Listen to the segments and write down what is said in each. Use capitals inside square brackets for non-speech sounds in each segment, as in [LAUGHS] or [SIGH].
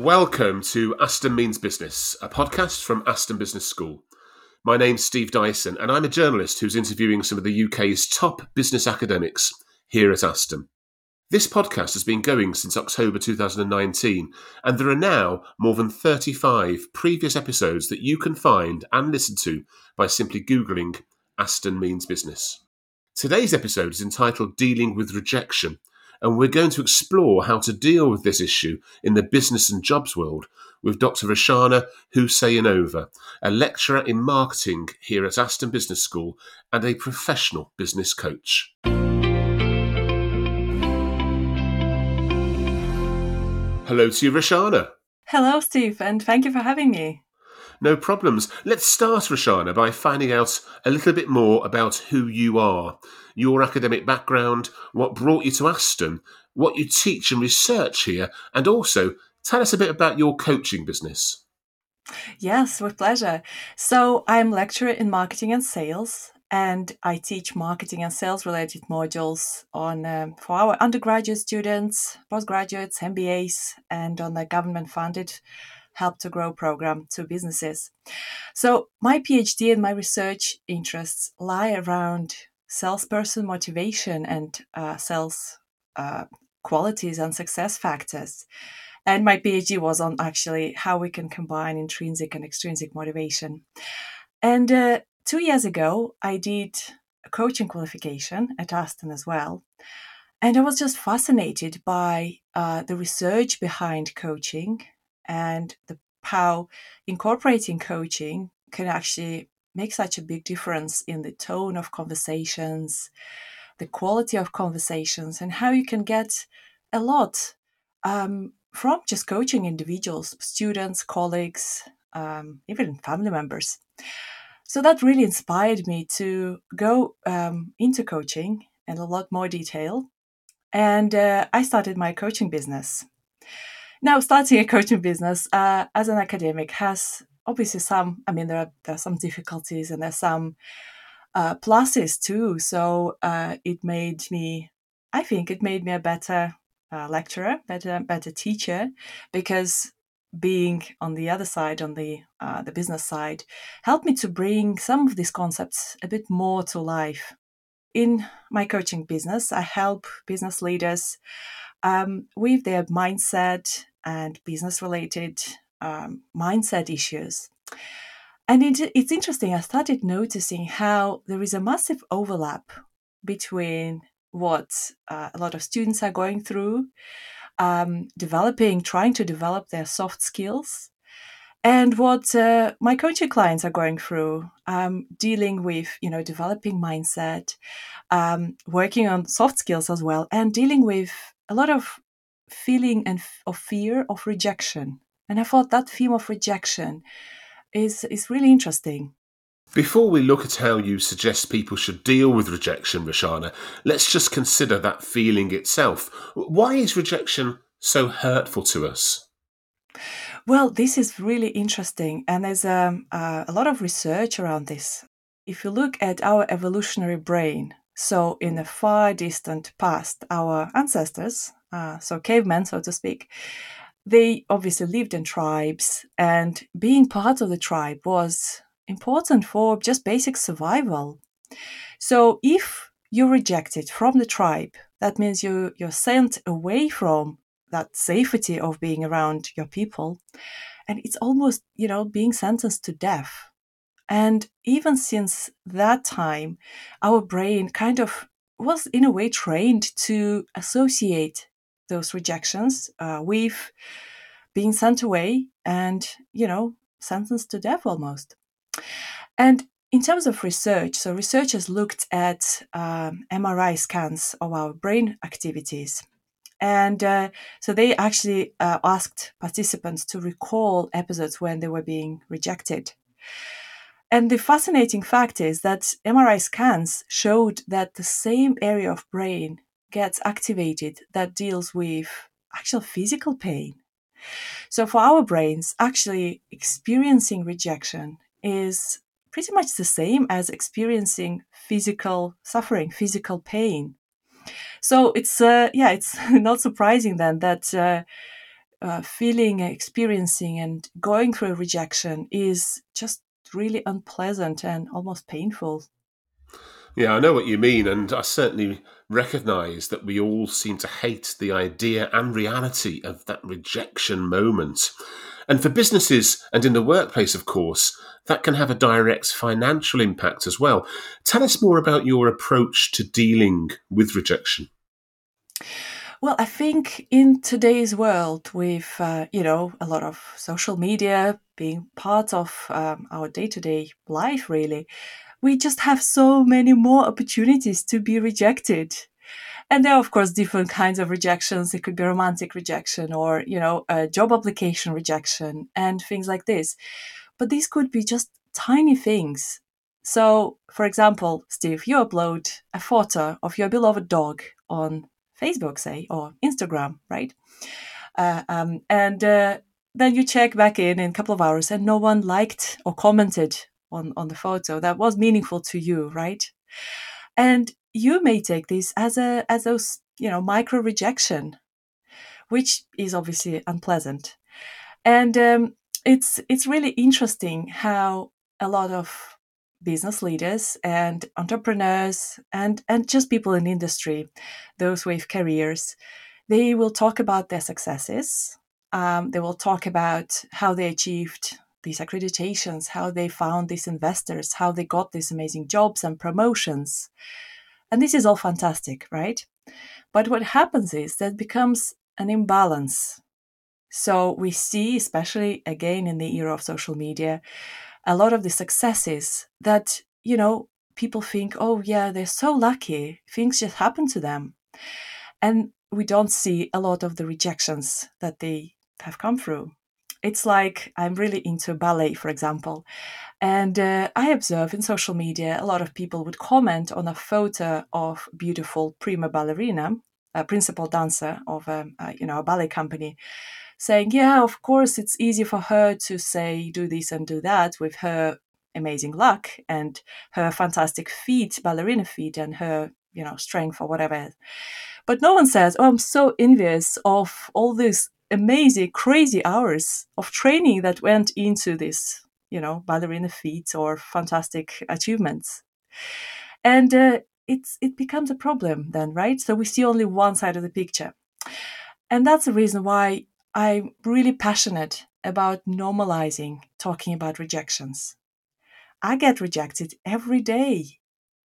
Welcome to Aston Means Business, a podcast from Aston Business School. My name's Steve Dyson, and I'm a journalist who's interviewing some of the UK's top business academics here at Aston. This podcast has been going since October 2019, and there are now more than 35 previous episodes that you can find and listen to by simply Googling Aston Means Business. Today's episode is entitled Dealing with Rejection, and we're going to explore how to deal with this issue in the business and jobs world with Dr. Rushana Khusainova, a lecturer in marketing here at Aston Business School and a professional business coach. Hello to you, Rushana. Hello, Steve, and thank you for having me. No problems. Let's start, Rushana, by finding out a little bit more about who you are, your academic background, what brought you to Aston, what you teach and research here, and also tell us a bit about your coaching business. Yes, with pleasure. So, I'm lecturer in marketing and sales, and I teach marketing and sales related modules on um, for our undergraduate students, postgraduates, MBAs, and on the government funded Help to Grow program to businesses. So, my PhD and my research interests lie around salesperson motivation and uh, sales uh, qualities and success factors. And my PhD was on actually how we can combine intrinsic and extrinsic motivation. And uh, two years ago, I did a coaching qualification at Aston as well. And I was just fascinated by uh, the research behind coaching and the how incorporating coaching can actually make such a big difference in the tone of conversations, the quality of conversations, and how you can get a lot um, from just coaching individuals, students, colleagues, um, even family members. So that really inspired me to go um, into coaching in a lot more detail. And uh, I started my coaching business. Now, starting a coaching business uh, as an academic has obviously some, I mean, there are, there are some difficulties and there's some uh, pluses too. So uh, it made me, I think it made me a better uh, lecturer, better, better teacher, because being on the other side, on the uh, the business side, helped me to bring some of these concepts a bit more to life. In my coaching business, I help business leaders um, with their mindset and business related um, mindset issues. And it, it's interesting, I started noticing how there is a massive overlap between what uh, a lot of students are going through, um, developing, trying to develop their soft skills, and what uh, my coaching clients are going through, um, dealing with, you know, developing mindset, um, working on soft skills as well, and dealing with a lot of feeling and f- of fear of rejection. And I thought that theme of rejection is is really interesting. Before we look at how you suggest people should deal with rejection, Rushana, let's just consider that feeling itself. Why is rejection so hurtful to us? Well, this is really interesting, and there's um, uh, a lot of research around this. If you look at our evolutionary brain, so in the far distant past, our ancestors, uh, so cavemen, so to speak, they obviously lived in tribes, and being part of the tribe was important for just basic survival. So if you're rejected from the tribe, that means you, you're sent away from that safety of being around your people. And it's almost, you know, being sentenced to death. And even since that time, our brain kind of was in a way trained to associate those rejections Uh, we've been sent away and, you know, sentenced to death almost. And in terms of research, so researchers looked at um, MRI scans of our brain activities. And uh, so they actually uh, asked participants to recall episodes when they were being rejected. And the fascinating fact is that MRI scans showed that the same area of brain gets activated that deals with actual physical pain. So for our brains, actually experiencing rejection is pretty much the same as experiencing physical suffering, physical pain. So it's uh, yeah, it's [LAUGHS] not surprising then that uh, uh, feeling, experiencing, and going through rejection is just really unpleasant and almost painful. Yeah, I know what you mean, and I certainly recognise that we all seem to hate the idea and reality of that rejection moment. And for businesses and in the workplace, of course, that can have a direct financial impact as well. Tell us more about your approach to dealing with rejection. Well, I think in today's world, with uh, you know a lot of social media being part of um, our day-to-day life, really, we just have so many more opportunities to be rejected. And there are, of course, different kinds of rejections. It could be romantic rejection or, you know, a job application rejection and things like this. But these could be just tiny things. So, for example, Steve, you upload a photo of your beloved dog on Facebook, say, or Instagram, right? Uh, um, and uh, then you check back in in a couple of hours and no one liked or commented on, on the photo that was meaningful to you, right? And you may take this as a as those you know micro rejection, which is obviously unpleasant. And um, it's it's really interesting how a lot of business leaders and entrepreneurs and and just people in industry, those with careers, they will talk about their successes. Um, they will talk about how they achieved these accreditations, how they found these investors, how they got these amazing jobs and promotions. And this is all fantastic, right? But what happens is that becomes an imbalance. So we see, especially again in the era of social media, a lot of the successes that, you know, people think, oh, yeah, they're so lucky. Things just happen to them. And we don't see a lot of the rejections that they have come through. It's like I'm really into ballet, for example. And uh, I observe in social media a lot of people would comment on a photo of beautiful prima ballerina, a principal dancer of a, a you know a ballet company, saying, "Yeah, of course, it's easy for her to say do this and do that with her amazing luck and her fantastic feet, ballerina feet, and her you know strength or whatever." But no one says, "Oh, I'm so envious of all these amazing, crazy hours of training that went into this, you know, ballerina feat or fantastic achievements. And uh, it's it becomes a problem then, right? So we see only one side of the picture. And that's the reason why I'm really passionate about normalizing talking about rejections. I get rejected every day.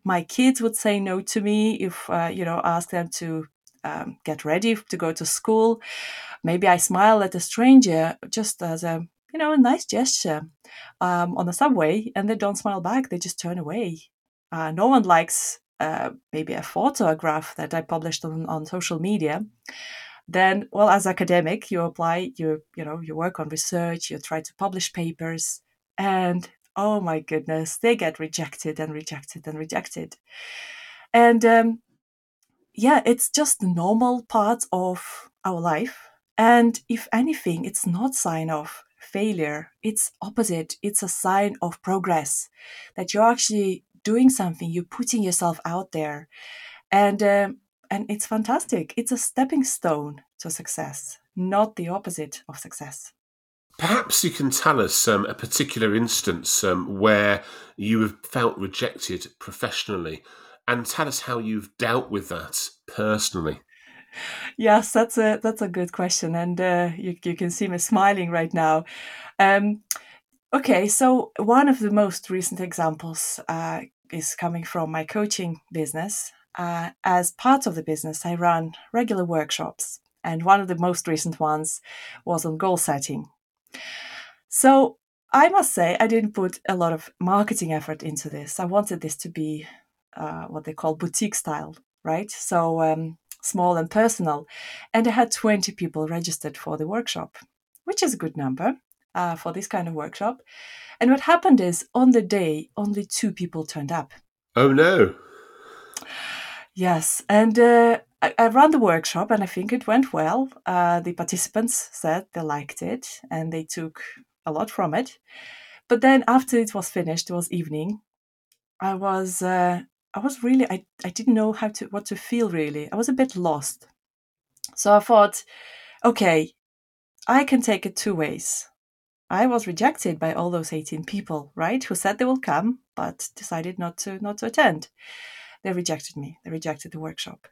My kids would say no to me if, uh, you know, ask them to um, get ready to go to school. Maybe I smile at a stranger just as a you know a nice gesture um, on the subway, and they don't smile back; they just turn away. Uh, no one likes uh, maybe a photograph that I published on, on social media. Then, well, as academic, you apply, you you know, you work on research, you try to publish papers, and oh my goodness, they get rejected and rejected and rejected. And um, yeah, it's just the normal part of our life. And if anything, it's not sign of failure. It's opposite. It's a sign of progress that you're actually doing something. You're putting yourself out there, and um, and it's fantastic. It's a stepping stone to success, not the opposite of success. Perhaps you can tell us um, a particular instance um, where you have felt rejected professionally and tell us how you've dealt with that personally. Yes, that's a that's a good question, and uh, you you can see me smiling right now. Um, okay, so one of the most recent examples uh, is coming from my coaching business. Uh, as part of the business, I run regular workshops, and one of the most recent ones was on goal setting. So I must say, I didn't put a lot of marketing effort into this. I wanted this to be uh, what they call boutique style, right? So um, small and personal. And I had 20 people registered for the workshop, which is a good number uh, for this kind of workshop. And what happened is on the day, only two people turned up. Oh, no. Yes. And uh, I, I, ran the workshop and I think it went well. Uh, the participants said they liked it and they took a lot from it. But then after it was finished, it was evening. I was uh, I was really I, I didn't know how to what to feel really. I was a bit lost. So I thought, okay, I can take it two ways. I was rejected by all those 18 people, right? Who said they will come, but decided not to not to attend. They rejected me. They rejected the workshop.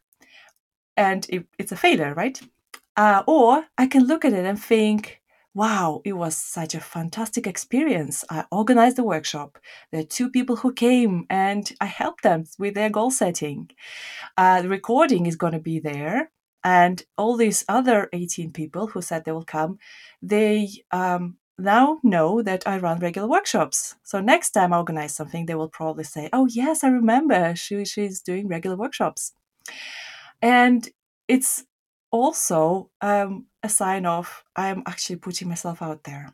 And it, it's a failure, right? Uh, or I can look at it and think, wow, it was such a fantastic experience. I organized the workshop. There are two people who came and I helped them with their goal setting. Uh, the recording is going to be there. And all these other 18 people who said they will come, they um, now know that I run regular workshops. So next time I organize something, they will probably say, "Oh yes, I remember. She she's doing regular workshops," and it's also um, a sign of I'm actually putting myself out there.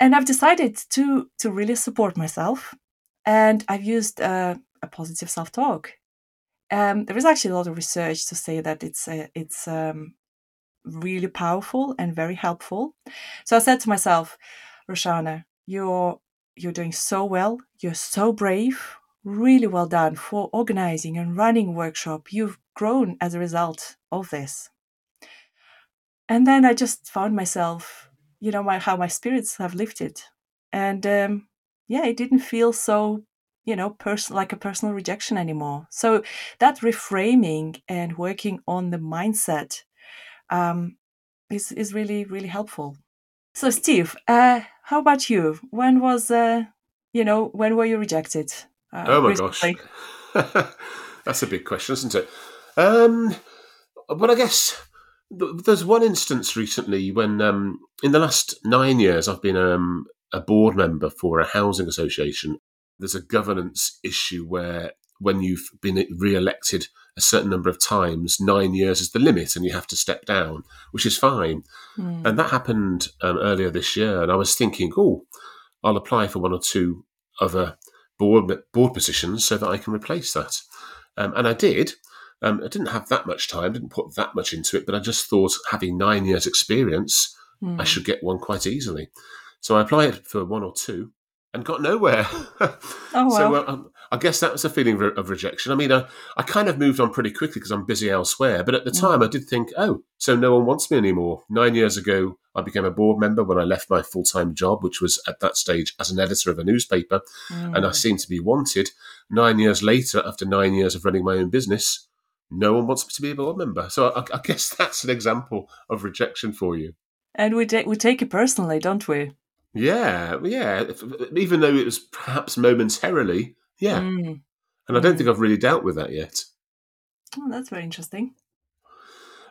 And I've decided to to really support myself, and I've used uh, a positive self talk. Um, there is actually a lot of research to say that it's a, it's um, really powerful and very helpful. So I said to myself, Rushana, you're you're doing so well. You're so brave. Really well done for organizing and running workshop. You've grown as a result of this. And then I just found myself, you know, my how my spirits have lifted, and um, yeah, it didn't feel so you know person like a personal rejection anymore so that reframing and working on the mindset um, is is really really helpful. So, Steve, uh, how about you? When was uh, you know when were you rejected? Uh, oh my recently? gosh, [LAUGHS] that's a big question, isn't it? Um, but I guess there's one instance recently when, um, in the last nine years, I've been um, a board member for a housing association. There's a governance issue where when you've been re-elected a certain number of times, nine years is the limit, and you have to step down, which is fine. Mm. And that happened um, earlier this year, and I was thinking, oh, I'll apply for one or two other board board positions so that I can replace that. Um, and I did. Um, I didn't have that much time, didn't put that much into it, but I just thought having nine years' experience, mm. I hmm. should get one quite easily. So I applied for one or two, and got nowhere. [LAUGHS] oh, wow. So uh, um, I guess that was a feeling of, of rejection. I mean, I, I kind of moved on pretty quickly because I'm busy elsewhere. But at the time, mm. I did think, oh, so no one wants me anymore. Nine years ago, I became a board member when I left my full time job, which was at that stage as an editor of a newspaper, mm. and I seemed to be wanted. Nine years later, after nine years of running my own business, no one wants me to be a board member. So I, I guess [LAUGHS] that's an example of rejection for you. And we, we take it personally, don't we? Yeah, yeah. Even though it was perhaps momentarily, yeah. Mm. And I don't think I've really dealt with that yet. Oh, that's very interesting.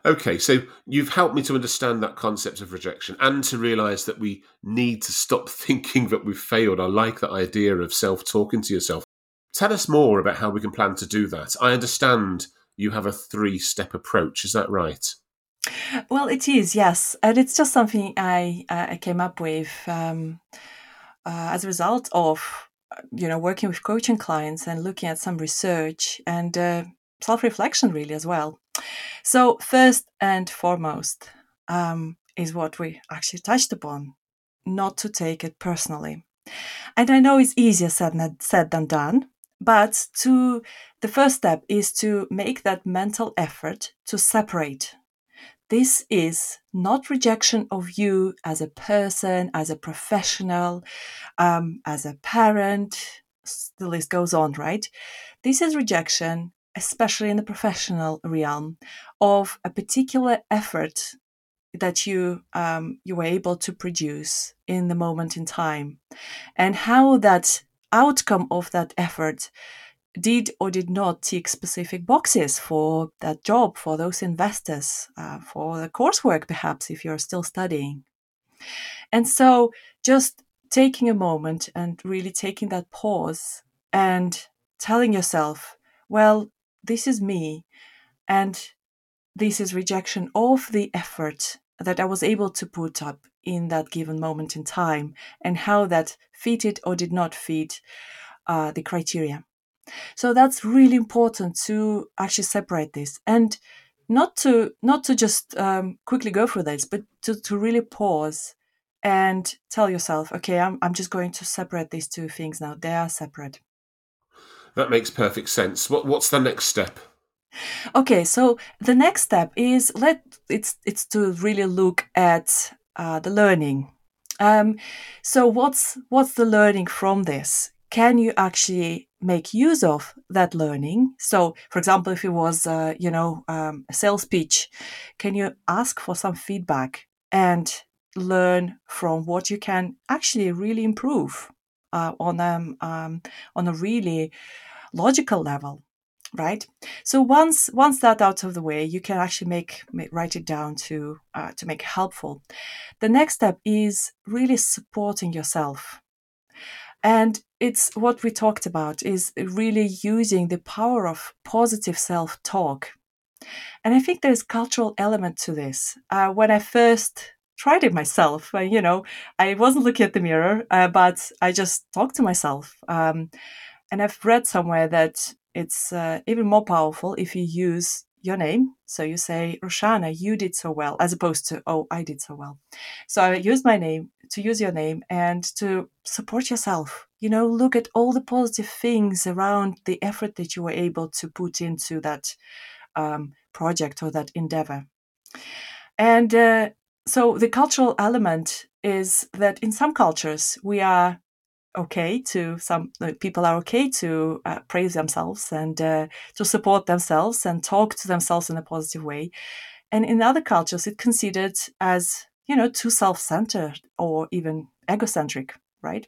Okay, so you've helped me to understand that concept of rejection and to realize that we need to stop [LAUGHS] thinking that we've failed. I like that idea of self talking to yourself. Tell us more about how we can plan to do that. I understand you have a three step approach. Is that right? Well, it is, yes, and it's just something I uh, I came up with um, uh, as a result of you know working with coaching clients and looking at some research and uh, self reflection really as well. So first and foremost um, is what we actually touched upon: not to take it personally. And I know it's easier said said than done, but to the first step is to make that mental effort to separate this is not rejection of you as a person, as a professional, um, as a parent. The list goes on, right? This is rejection, especially in the professional realm, of a particular effort that you um, you were able to produce in the moment in time, and how that outcome of that effort did or did not tick specific boxes for that job, for those investors, uh, for the coursework, perhaps, if you're still studying. And so just taking a moment and really taking that pause and telling yourself, well, this is me, and this is rejection of the effort that I was able to put up in that given moment in time, and how that fitted or did not fit uh, the criteria. So that's really important to actually separate this and not to not to just um, quickly go through this, but to, to really pause and tell yourself, okay, I'm, I'm just going to separate these two things now. They are separate. That makes perfect sense. What what's the next step? Okay, so the next step is let it's it's to really look at uh, the learning. Um, so what's what's the learning from this? Can you actually make use of that learning? So, for example, if it was uh, you know um, a sales pitch, can you ask for some feedback and learn from what you can actually really improve uh, on um, um, on a really logical level? Right? So once once that out of the way you can actually make, make write it down to uh, to make helpful. The next step is really supporting yourself. And it's what we talked about is really using the power of positive self-talk. And i think there's cultural element to this. Uh, when i first tried it myself uh, you know i wasn't looking at the mirror uh, but i just talked to myself. Um, and i've read somewhere that it's uh, even more powerful if you use your name. So you say, Rushana, you did so well, as opposed to, oh, I did so well. So I use my name to use your name and to support yourself. You know, look at all the positive things around the effort that you were able to put into that um, project or that endeavor. And uh, so the cultural element is that in some cultures, we are okay to some people are okay to uh, praise themselves and uh, to support themselves and talk to themselves in a positive way. And in other cultures it's considered as you know too self-centered or even egocentric right?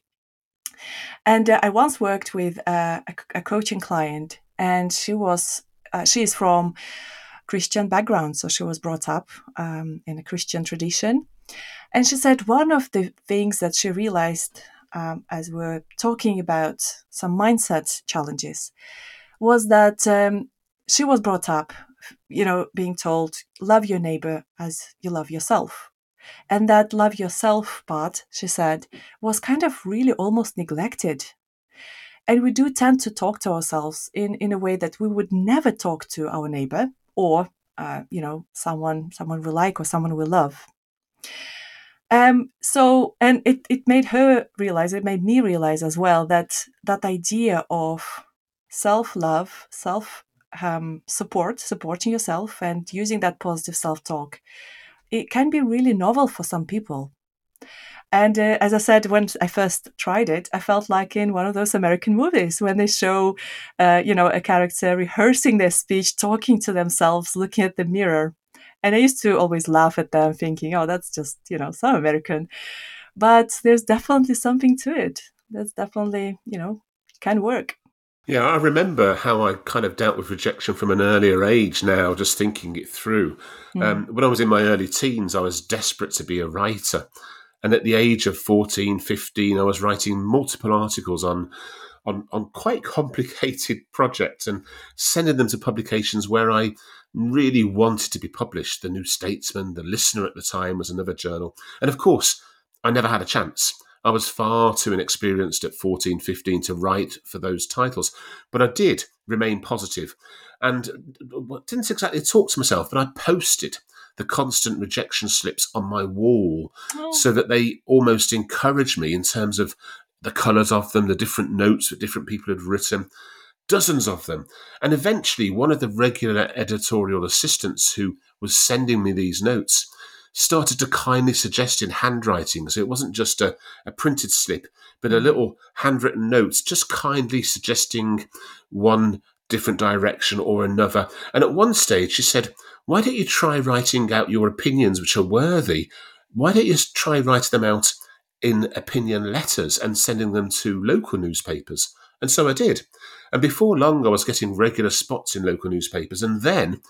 And uh, i once worked with uh, a, a, coaching client and she was uh, she is from christian background so she was brought up um, in a christian tradition. And she said one of the things that she realized um, as we're talking about some mindset challenges was that um, she was brought up, you know, being told, love your neighbor as you love yourself. And that love yourself part, she said, was kind of really almost neglected. And we do tend to talk to ourselves in, in a way that we would never talk to our neighbor or, uh, you know, someone someone we like or someone we love. Um, so, and it, it made her realize, it made me realize as well that that idea of self love, self um, support, supporting yourself, and using that positive self talk, it can be really novel for some people. And uh, as I said, when I first tried it, I felt like in one of those American movies when they show, uh, you know, a character rehearsing their speech, talking to themselves, looking at the mirror. And I used to always laugh at them, thinking, oh, that's just, you know, so American. But there's definitely something to it. That's definitely, you know, can work. Yeah, I remember how I kind of dealt with rejection from an earlier age now, just thinking it through. Mm. Um, when I was in my early teens, I was desperate to be a writer. And at the age of 14, 15, I was writing multiple articles on, on, on quite complicated [LAUGHS] projects and sending them to publications where I really wanted to be published. The New Statesman, The Listener at the time was another journal. And of course, I never had a chance. I was far too inexperienced at 14, 15 to write for those titles. But I did remain positive and didn't exactly talk to myself, but I posted the constant rejection slips on my wall oh. so that they almost encouraged me in terms of the colours of them, the different notes that different people had written dozens of them. And eventually, one of the regular editorial assistants who was sending me these notes started to kindly suggest in handwriting. So it wasn't just a, a printed slip, but a mm. little handwritten notes, just kindly suggesting one different direction or another. And at one stage, she said, Why don't you try writing out your opinions, which are worthy? Why don't you try writing them out in opinion letters and sending them to local newspapers? And so I did. And before long, I was getting regular spots in local newspapers. And then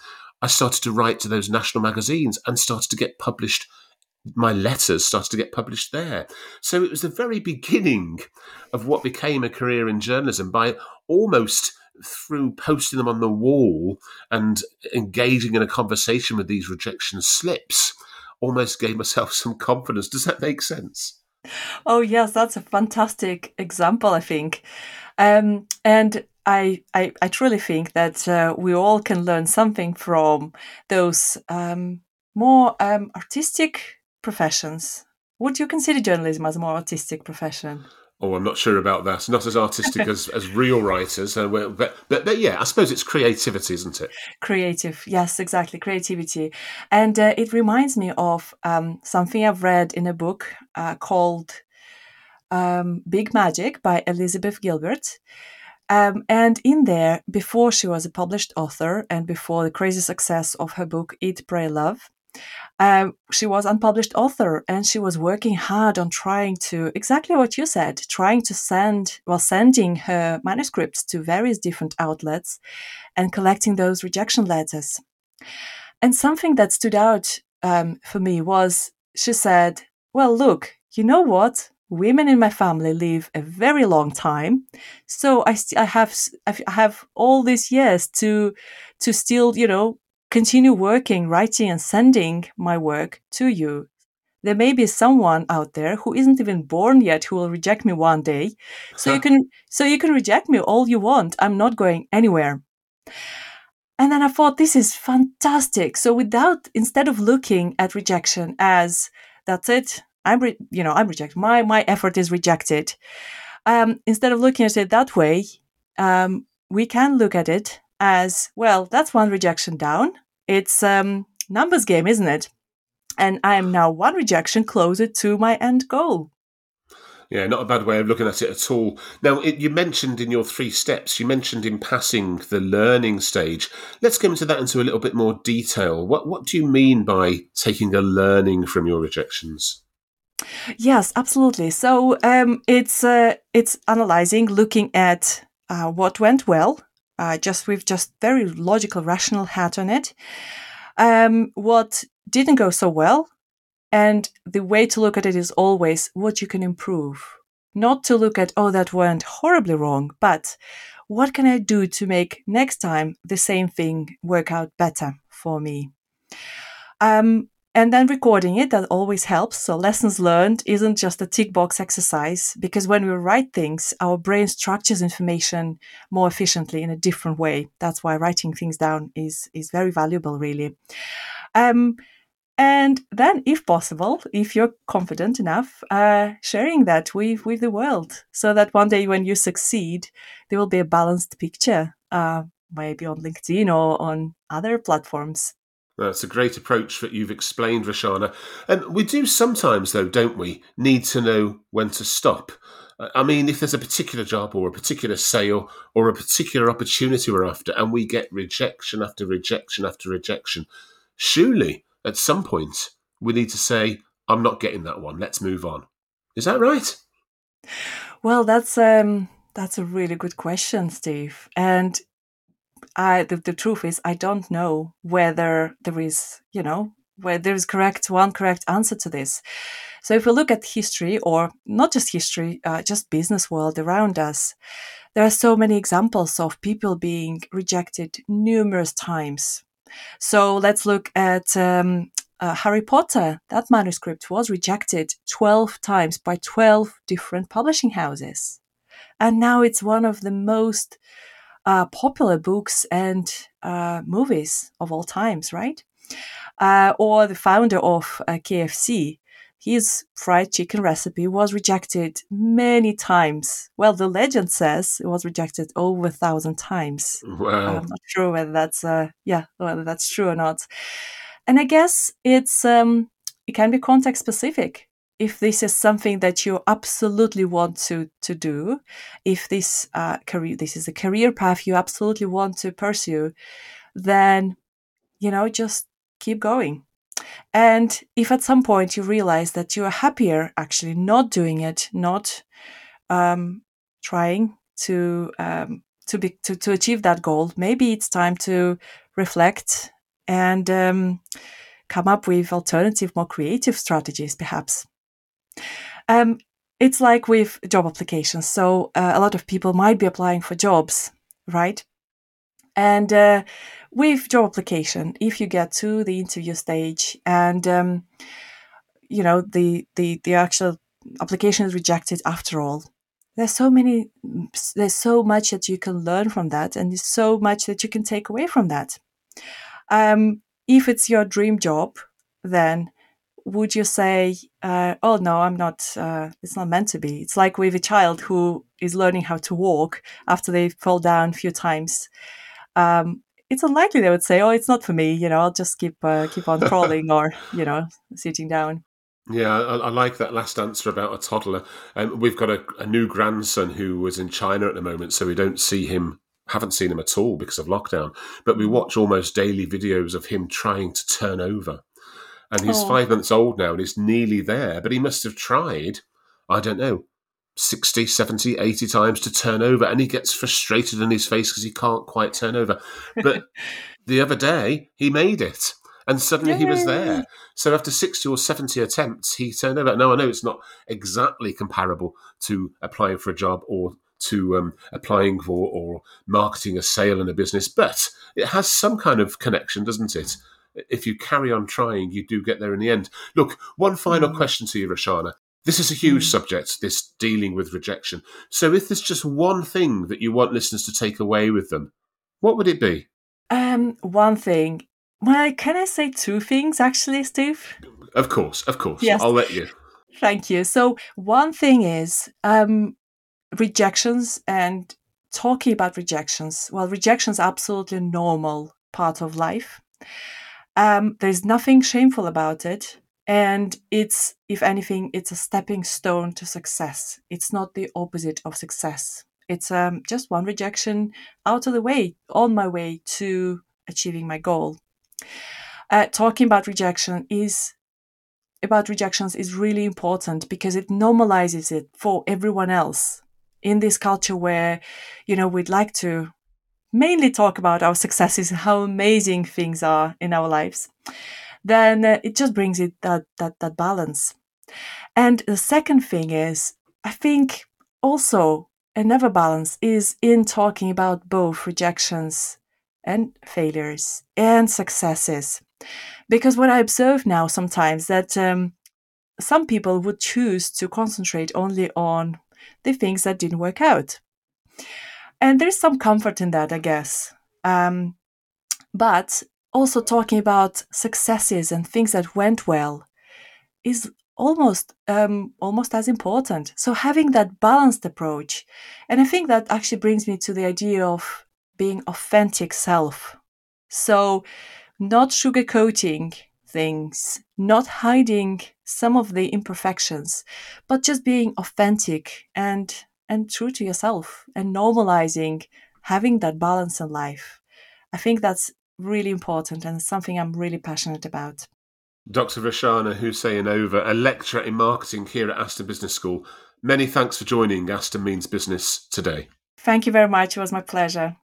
I started to write to those national magazines and started to get published. My letters started to get published there. So it was the very beginning of what became a career in journalism by almost through posting them on the wall and engaging in a conversation with these rejection slips, almost gave myself some confidence. Does that make sense? Oh, yes, that's a fantastic example, I think. Um, and I, I, I, truly think that uh, we all can learn something from those um, more um, artistic professions. Would you consider journalism as a more artistic profession? Oh, I'm not sure about that. Not as artistic as, as real writers, uh, but, but but yeah, I suppose it's creativity, isn't it? Creative, yes, exactly, creativity, and uh, it reminds me of um, something I've read in a book uh, called um, Big Magic by Elizabeth Gilbert. Um, and in there, before she was a published author and before the crazy success of her book Eat, Pray, Love, um, she was an unpublished author and she was working hard on trying to exactly what you said trying to send well sending her manuscripts to various different outlets and collecting those rejection letters and something that stood out um, for me was she said well look you know what women in my family live a very long time. So i, st- I have i have all these years to to still you know continue working writing and sending my work to you. There may be someone out there who isn't even born yet who will reject me one day. So you can so you can reject me all you want. I'm not going anywhere. And then i thought this is fantastic. So without instead of looking at rejection as that's it I'm, re- you know, I'm rejected. My my effort is rejected. Um, instead of looking at it that way, um, we can look at it as well. That's one rejection down. It's um, numbers game, isn't it? And I am now one rejection closer to my end goal. Yeah, not a bad way of looking at it at all. Now, it, you mentioned in your three steps, you mentioned in passing the learning stage. Let's get into that into a little bit more detail. What what do you mean by taking a learning from your rejections? Yes, absolutely. So um, it's uh, it's analyzing, looking at uh, what went well, uh, just with just very logical, rational hat on it. Um, what didn't go so well, and the way to look at it is always what you can improve. Not to look at oh that went horribly wrong, but what can I do to make next time the same thing work out better for me? Um, and then recording it, that always helps. So lessons learned isn't just a tick box exercise because when we write things, our brain structures information more efficiently in a different way. That's why writing things down is, is very valuable, really. Um, and then, if possible, if you're confident enough, uh, sharing that with, with the world so that one day when you succeed, there will be a balanced picture, uh, maybe on LinkedIn or on other platforms. That's a great approach that you've explained, Rushana. And we do sometimes, though, don't we, need to know when to stop. I mean, if there's a particular job or a particular sale or a particular opportunity we're after, and we get rejection after rejection after rejection, surely at some point we need to say, I'm not getting that one. Let's move on. Is that right? Well, that's um, that's a really good question, Steve. And I the, the truth is I don't know whether there is, you know, where there is correct one correct answer to this. So if we look at history, or not just history, uh, just business world around us, there are so many examples of people being rejected numerous times. So let's look at um, uh, Harry Potter. That manuscript was rejected 12 times by 12 different publishing houses. And now it's one of the most uh, popular books and uh, movies of all times, right? Uh, or the founder of uh, KFC, his fried chicken recipe was rejected many times. Well, the legend says it was rejected over a thousand times. Wow. I'm not sure whether that's uh, yeah whether that's true or not. And I guess it's um, it can be context specific if this is something that you absolutely want to to do, if this uh, career this is a career path you absolutely want to pursue, then you know just keep going. And if at some point you realize that you are happier actually not doing it, not um, trying to um, to be to, to achieve that goal, maybe it's time to reflect and um, come up with alternative, more creative strategies, perhaps. Um, it's like with job applications. So uh, a lot of people might be applying for jobs, right? And uh, with job application, if you get to the interview stage and um, you know the the the actual application is rejected after all, there's so many, there's so much that you can learn from that, and there's so much that you can take away from that. Um, if it's your dream job, then would you say, uh, oh no, I'm not, uh, it's not meant to be? It's like with a child who is learning how to walk after they fall down a few times. Um, it's unlikely they would say, oh, it's not for me, you know, I'll just keep, uh, keep on crawling or, you know, sitting down. Yeah, I, I, like that last answer about a toddler. Um, we've got a, a, new grandson who was in China at the moment, so we don't see him, haven't seen him at all because of lockdown. But we watch almost daily videos of him trying to turn over. And he's oh. five months old now and he's nearly there, but he must have tried, I don't know, 60, 70, 80 times to turn over. And he gets frustrated in his face because he can't quite turn over. But [LAUGHS] the other day, he made it and suddenly Yay. he was there. So after 60 or 70 attempts, he turned over. Now, I know it's not exactly comparable to applying for a job or to um, applying for or marketing a sale in a business, but it has some kind of connection, doesn't it? If you carry on trying, you do get there in the end. Look, one final mm. question to you, Rushana. This is a huge mm. subject, this dealing with rejection. So, if there's just one thing that you want listeners to take away with them, what would it be? Um, one thing well, can I say two things actually, Steve? Of course, of course. Yes. I'll let you. Thank you. So, one thing is um, rejections and talking about rejections. Well, rejections absolutely normal part of life. Um, there's nothing shameful about it. And it's, if anything, it's a stepping stone to success. It's not the opposite of success. It's um, just one rejection out of the way, on my way to achieving my goal uh, talking about rejection is about rejections is really important because it normalizes it for everyone else in this culture where you know we'd like to mainly talk about our successes and how amazing things are in our lives then uh, it just brings it that that that balance and the second thing is i think also another balance is in talking about both rejections and failures and successes. Because what I observe now sometimes that um, some people would choose to concentrate only on the things that didn't work out. And there's some comfort in that, I guess. Um, but also talking about successes and things that went well is almost um, almost as important. So having that balanced approach, and I think that actually brings me to the idea of being authentic self. So, not sugarcoating things, not hiding some of the imperfections, but just being authentic and and true to yourself and normalizing having that balance in life. I think that's really important and something I'm really passionate about. Dr. Rushana Khusainova, a lecturer in marketing here at Aston Business School. Many thanks for joining Aston Means Business today. Thank you very much. It was my pleasure.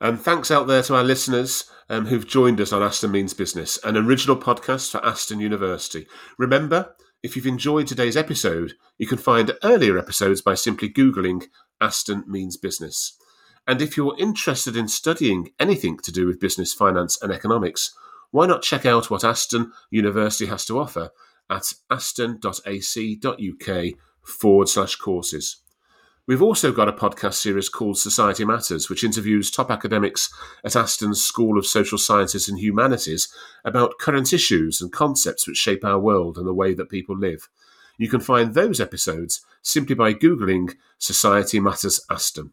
And thanks out there to our listeners um, who've joined us on Aston Means Business, an original podcast for Aston University. Remember, if you've enjoyed today's episode, you can find earlier episodes by simply Googling Aston Means Business. And if you're interested in studying anything to do with business, finance, and economics, why not check out what Aston University has to offer at aston.ac.uk forward slash courses. We've also got a podcast series called Society Matters, which interviews top academics at Aston's School of Social Sciences and Humanities about current issues and concepts which shape our world and the way that people live. You can find those episodes simply by Googling Society Matters Aston.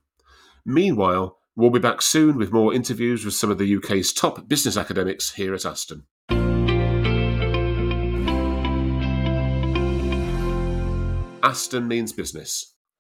Meanwhile, we'll be back soon with more interviews with some of the UK's top business academics here at Aston. Aston means business.